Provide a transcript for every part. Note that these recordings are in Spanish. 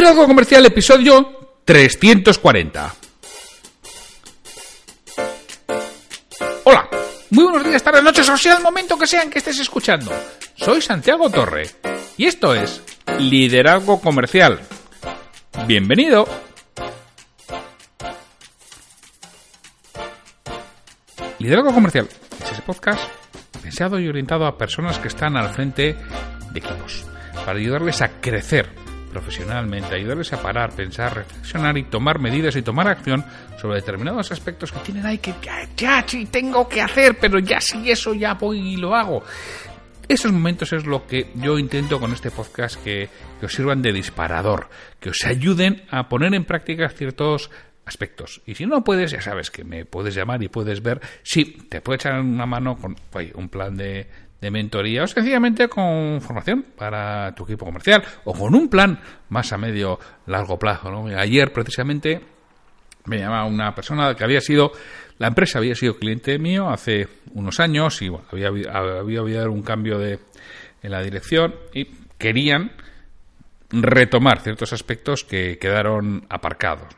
Liderazgo Comercial, episodio 340. Hola, muy buenos días, tardes, noches, o sea el momento que sean que estés escuchando. Soy Santiago Torre y esto es Liderazgo Comercial. Bienvenido. Liderazgo Comercial es ese podcast pensado y orientado a personas que están al frente de equipos para ayudarles a crecer profesionalmente, ayudarles a parar, pensar, reflexionar y tomar medidas y tomar acción sobre determinados aspectos que tienen ahí que ya, ya sí tengo que hacer, pero ya sí eso ya voy y lo hago. Esos momentos es lo que yo intento con este podcast que, que os sirvan de disparador, que os ayuden a poner en práctica ciertos aspectos. Y si no puedes, ya sabes que me puedes llamar y puedes ver si te puedo echar una mano con un plan de, de mentoría o sencillamente con formación para tu equipo comercial o con un plan más a medio largo plazo. Ayer precisamente me llamaba una persona que había sido, la empresa había sido cliente mío hace unos años y bueno, había, habido un cambio de, en la dirección y querían retomar ciertos aspectos que quedaron aparcados.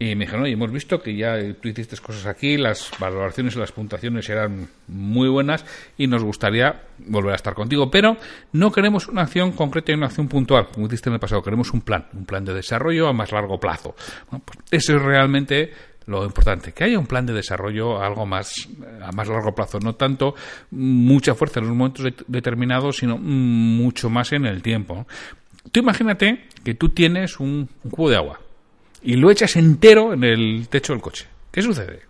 Y me dijeron, oye, hemos visto que ya tú hiciste cosas aquí, las valoraciones y las puntuaciones eran muy buenas y nos gustaría volver a estar contigo, pero no queremos una acción concreta y una acción puntual, como hiciste en el pasado, queremos un plan, un plan de desarrollo a más largo plazo. Bueno, pues eso es realmente lo importante, que haya un plan de desarrollo algo más a más largo plazo, no tanto mucha fuerza en los momentos de, determinados, sino mucho más en el tiempo. Tú imagínate que tú tienes un cubo de agua y lo echas entero en el techo del coche. ¿Qué sucede?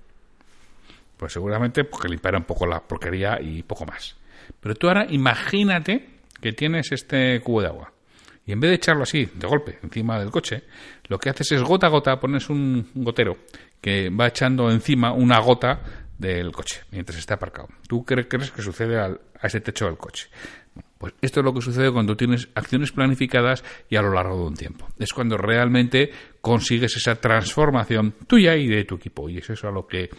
Pues seguramente porque limpiará un poco la porquería y poco más. Pero tú ahora imagínate que tienes este cubo de agua. Y en vez de echarlo así, de golpe, encima del coche, lo que haces es gota a gota, pones un gotero que va echando encima una gota del coche mientras está aparcado. ¿Tú crees que sucede al, a ese techo del coche? Pues esto es lo que sucede cuando tienes acciones planificadas y a lo largo de un tiempo. Es cuando realmente consigues esa transformación tuya y de tu equipo. Y es eso a lo que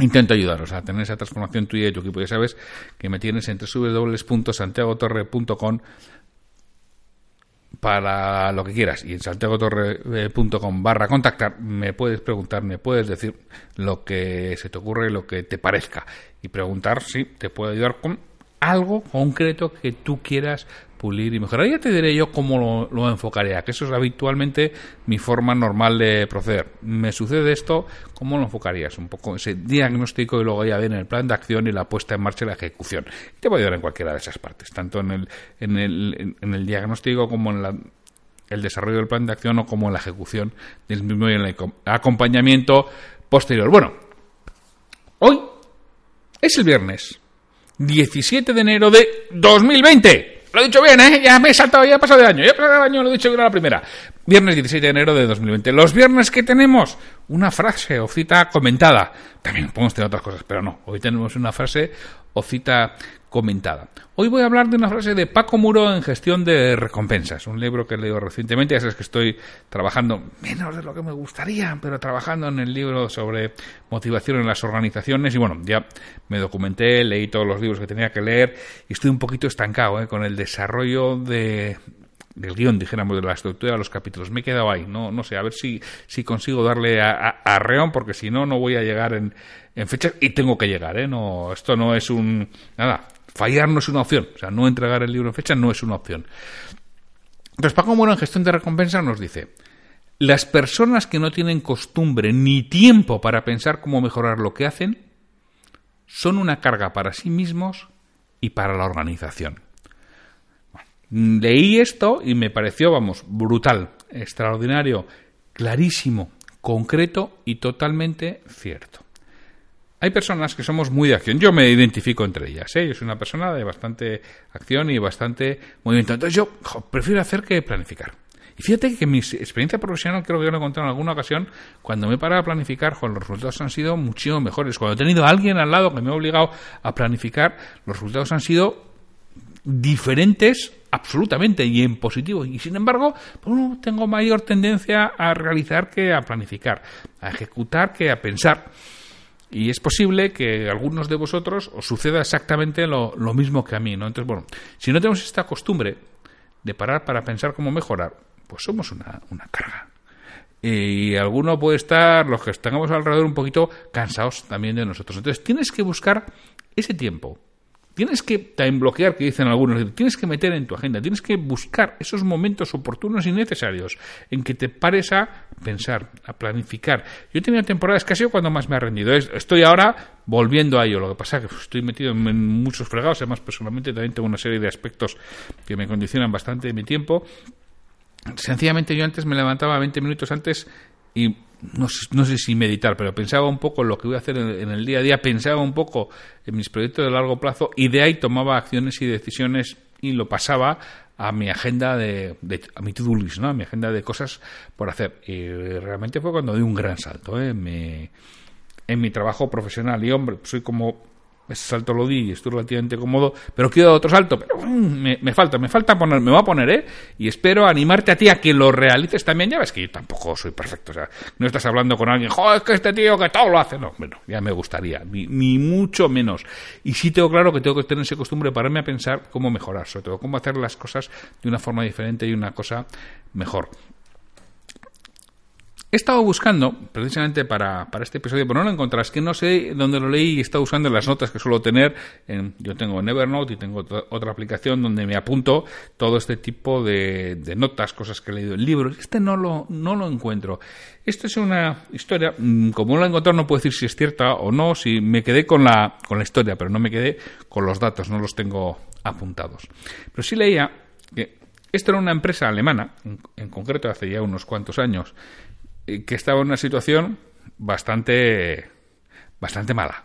intento ayudaros, a tener esa transformación tuya y de tu equipo. Ya sabes que me tienes en www.santiagotorre.com para lo que quieras y en santiagotorre.com barra contactar me puedes preguntar, me puedes decir lo que se te ocurre, lo que te parezca y preguntar si te puedo ayudar con algo concreto que tú quieras pulir y mejorar. Ya te diré yo cómo lo, lo, enfocaría, que eso es habitualmente mi forma normal de proceder. Me sucede esto, ¿cómo lo enfocarías? Un poco ese diagnóstico y luego ya viene el plan de acción y la puesta en marcha y la ejecución. Te voy a ayudar en cualquiera de esas partes, tanto en el, en el, en el diagnóstico como en la, el desarrollo del plan de acción o como en la ejecución del mismo y en el acompañamiento posterior. Bueno, hoy es el viernes 17 de enero de 2020. Lo he dicho bien, ¿eh? Ya me he saltado, ya he pasado de año. Ya he pasado de año, lo he dicho bien a la primera. Viernes 17 de enero de 2020. Los viernes que tenemos una frase o cita comentada. También podemos tener otras cosas, pero no. Hoy tenemos una frase o cita comentada. Hoy voy a hablar de una frase de Paco Muro en gestión de recompensas, un libro que he leído recientemente, ya sabes que estoy trabajando menos de lo que me gustaría, pero trabajando en el libro sobre motivación en las organizaciones y bueno, ya me documenté, leí todos los libros que tenía que leer y estoy un poquito estancado ¿eh? con el desarrollo de, del guion, dijéramos, de la estructura de los capítulos. Me he quedado ahí, no, no sé, a ver si, si consigo darle a, reón, porque si no, no voy a llegar en, en fechas y tengo que llegar, ¿eh? No, esto no es un... Nada, fallar no es una opción, o sea, no entregar el libro en fecha no es una opción. Entonces, Paco Moro en gestión de recompensa nos dice, las personas que no tienen costumbre ni tiempo para pensar cómo mejorar lo que hacen, son una carga para sí mismos y para la organización. Leí esto y me pareció, vamos, brutal, extraordinario, clarísimo, concreto y totalmente cierto. Hay personas que somos muy de acción. Yo me identifico entre ellas. ¿eh? Yo soy una persona de bastante acción y bastante movimiento. Entonces yo prefiero hacer que planificar. Y fíjate que mi experiencia profesional, creo que yo lo he contado en alguna ocasión, cuando me he parado a planificar, los resultados han sido muchísimo mejores. Cuando he tenido a alguien al lado que me ha obligado a planificar, los resultados han sido diferentes absolutamente y en positivo. Y sin embargo, pues, tengo mayor tendencia a realizar que a planificar, a ejecutar que a pensar. Y es posible que a algunos de vosotros os suceda exactamente lo, mismo que a mí, ¿no? Entonces, bueno, si no tenemos esta costumbre de parar para pensar cómo mejorar, pues somos una, una carga. Y alguno puede estar, los que estamos alrededor, un poquito cansados también de nosotros. Entonces, tienes que buscar ese tiempo Tienes que time bloquear, que dicen algunos, tienes que meter en tu agenda, tienes que buscar esos momentos oportunos y necesarios en que te pares a pensar, a planificar. Yo he tenido temporadas casi cuando más me ha rendido. Estoy ahora volviendo a ello. Lo que pasa es que estoy metido en muchos fregados. Además, personalmente también tengo una serie de aspectos que me condicionan bastante de mi tiempo. Sencillamente yo antes me levantaba 20 minutos antes y no sé, no sé, si meditar, pero pensaba un poco en lo que voy a hacer en, el día a día, pensaba un poco en mis proyectos de largo plazo y de ahí tomaba acciones y decisiones y lo pasaba a mi agenda de, a mi to-do list, ¿no? A mi agenda de cosas por hacer. Y realmente fue cuando di un gran salto ¿eh? en, en mi trabajo profesional. Y hombre, soy como ese salto lo di y estoy relativamente cómodo, pero quiero otro salto, pero mm, me, falta, me falta poner, me voy a poner, ¿eh? Y espero animarte a ti a que lo realices también. Ya ves que yo tampoco soy perfecto, o sea, no estás hablando con alguien, joder, es que este tío que todo lo hace. No, bueno, ya me gustaría, ni, mucho menos. Y sí tengo claro que tengo que tener esa costumbre pararme a pensar cómo mejorar, sobre todo cómo hacer las cosas de una forma diferente y una cosa mejor. He estado buscando, precisamente para, para este episodio, pero no lo encontré. Que no sé dónde lo leí y he estado usando las notas que suelo tener. En, yo tengo en Evernote y tengo otra, aplicación donde me apunto todo este tipo de, notas, cosas que he leído en libros. Este no lo, no lo encuentro. Esta es una historia, mm, como no la he encontrado, no puedo decir si es cierta o no, si me quedé con la, con la historia, pero no me quedé con los datos, no los tengo apuntados. Pero sí leía que esto era una empresa alemana, en concreto hace ya unos cuantos años, que estaba en una situación bastante, bastante mala.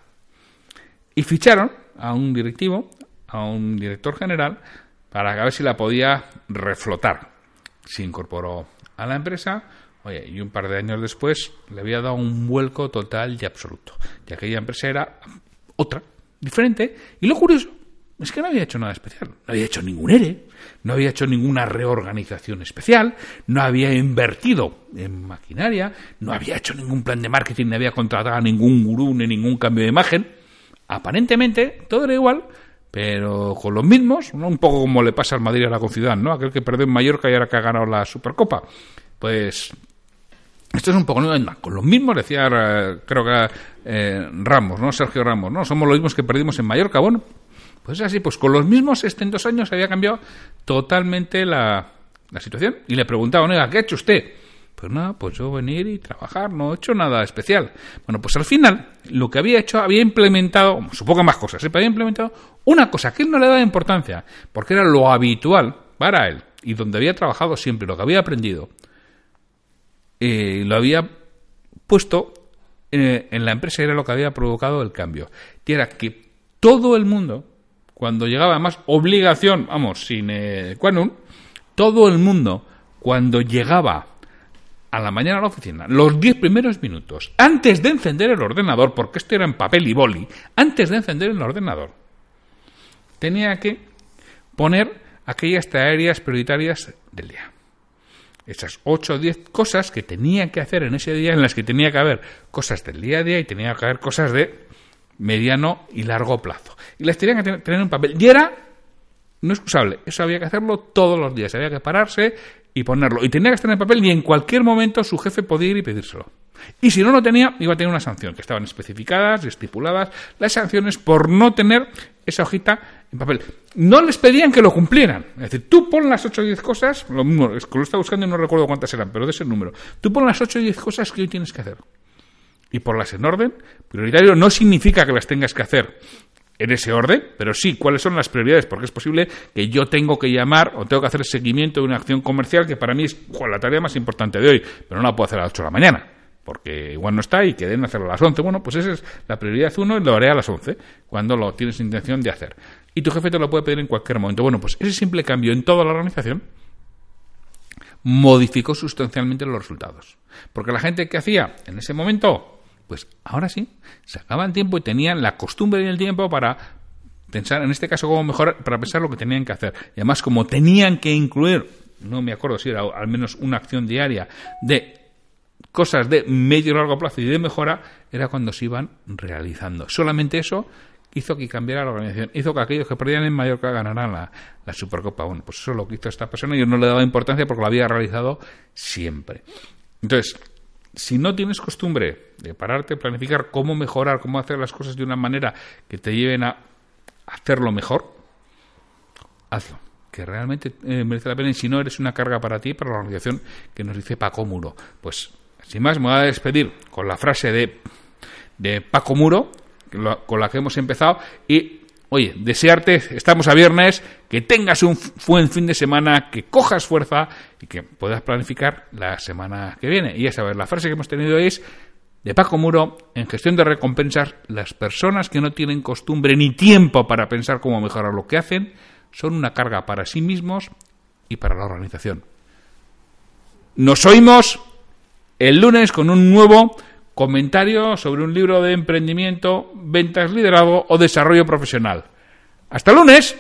Y ficharon a un directivo, a un director general, para ver si la podía reflotar. Se incorporó a la empresa, oye, y un par de años después le había dado un vuelco total y absoluto. Y aquella empresa era otra, diferente. Y lo curioso es que no había hecho nada especial. No había hecho ningún ERE, no había hecho ninguna reorganización especial, no había invertido en maquinaria, no había hecho ningún plan de marketing, no había contratado a ningún gurú ni ningún cambio de imagen. Aparentemente todo era igual, pero con los mismos, un poco como le pasa al Madrid a la Conciudad, ¿no? Aquel que perdió en Mallorca y ahora que ha ganado la Supercopa. Pues esto es un poco con los mismos, decía creo que eh, Ramos, ¿no? Sergio Ramos, ¿no? Somos los mismos que perdimos en Mallorca. Bueno, pues así, pues con los mismos dos años había cambiado totalmente la, la situación. Y le preguntaba, oiga, ¿qué ha hecho usted? Pues nada, pues yo venir y trabajar, no he hecho nada especial. Bueno, pues al final, lo que había hecho, había implementado, supongo más cosas, ¿eh? había implementado una cosa que él no le daba importancia, porque era lo habitual para él, y donde había trabajado siempre, lo que había aprendido, eh, lo había puesto eh, en la empresa, era lo que había provocado el cambio. Y era que todo el mundo cuando llegaba más obligación, vamos, sin eh, todo el mundo, cuando llegaba a la mañana a la oficina, los 10 primeros minutos, antes de encender el ordenador, porque esto era en papel y boli, antes de encender el ordenador, tenía que poner aquellas tareas prioritarias del día. Esas 8 o 10 cosas que tenía que hacer en ese día, en las que tenía que haber cosas del día a día y tenía que haber cosas de mediano y largo plazo. Y las tenían que tener un papel. Y era no excusable. Eso había que hacerlo todos los días. Había que pararse y ponerlo. Y tenía que estar en el papel y en cualquier momento su jefe podía ir y pedírselo. Y si no lo tenía, iba a tener una sanción, que estaban especificadas y estipuladas las sanciones por no tener esa hojita en papel. No les pedían que lo cumplieran. Es decir, tú pon las 8 o 10 cosas, lo mismo, es que lo estaba buscando y no recuerdo cuántas eran, pero de ese número. Tú pon las 8 o 10 cosas que hoy tienes que hacer y por las en orden. Prioritario no significa que las tengas que hacer en ese orden, pero sí cuáles son las prioridades, porque es posible que yo tengo que llamar o tengo que hacer seguimiento de una acción comercial que para mí es la tarea más importante de hoy, pero no la puedo hacer a las 8 de la mañana, porque igual no está y que deben hacerlo a las 11. Bueno, pues esa es la prioridad 1 y lo haré a las 11, cuando lo tienes intención de hacer. Y tu jefe te lo puede pedir en cualquier momento. Bueno, pues ese simple cambio en toda la organización modificó sustancialmente los resultados. Porque la gente que hacía en ese momento, pues ahora sí, sacaban tiempo y tenían la costumbre y el tiempo para pensar, en este caso, cómo mejorar, para pensar lo que tenían que hacer. Y además, como tenían que incluir, no me acuerdo si era al menos una acción diaria de cosas de medio y largo plazo y de mejora, era cuando se iban realizando. Solamente eso hizo que cambiara la organización, hizo que aquellos que perdían en Mallorca ganaran la, Supercopa. Bueno, pues eso es lo que hizo esta persona yo no le daba importancia porque lo había realizado siempre. Entonces, si no tienes costumbre de pararte, planificar cómo mejorar, cómo hacer las cosas de una manera que te lleven a hacerlo mejor, hazlo. Que realmente eh, merece la pena y si no eres una carga para ti, para la organización que nos dice Paco Muro. Pues, sin más, me voy a despedir con la frase de, de Paco Muro, con la que hemos empezado. Y, oye, desearte, estamos a viernes, que tengas un buen fin de semana, que cojas fuerza y que puedas planificar la semana que viene. Y ya sabes, la frase que hemos tenido es de Paco Muro, en gestión de recompensas, las personas que no tienen costumbre ni tiempo para pensar cómo mejorar lo que hacen, son una carga para sí mismos y para la organización. Nos oímos el lunes con un nuevo comentario sobre un libro de emprendimiento, ventas, liderazgo o desarrollo profesional. Hasta lunes.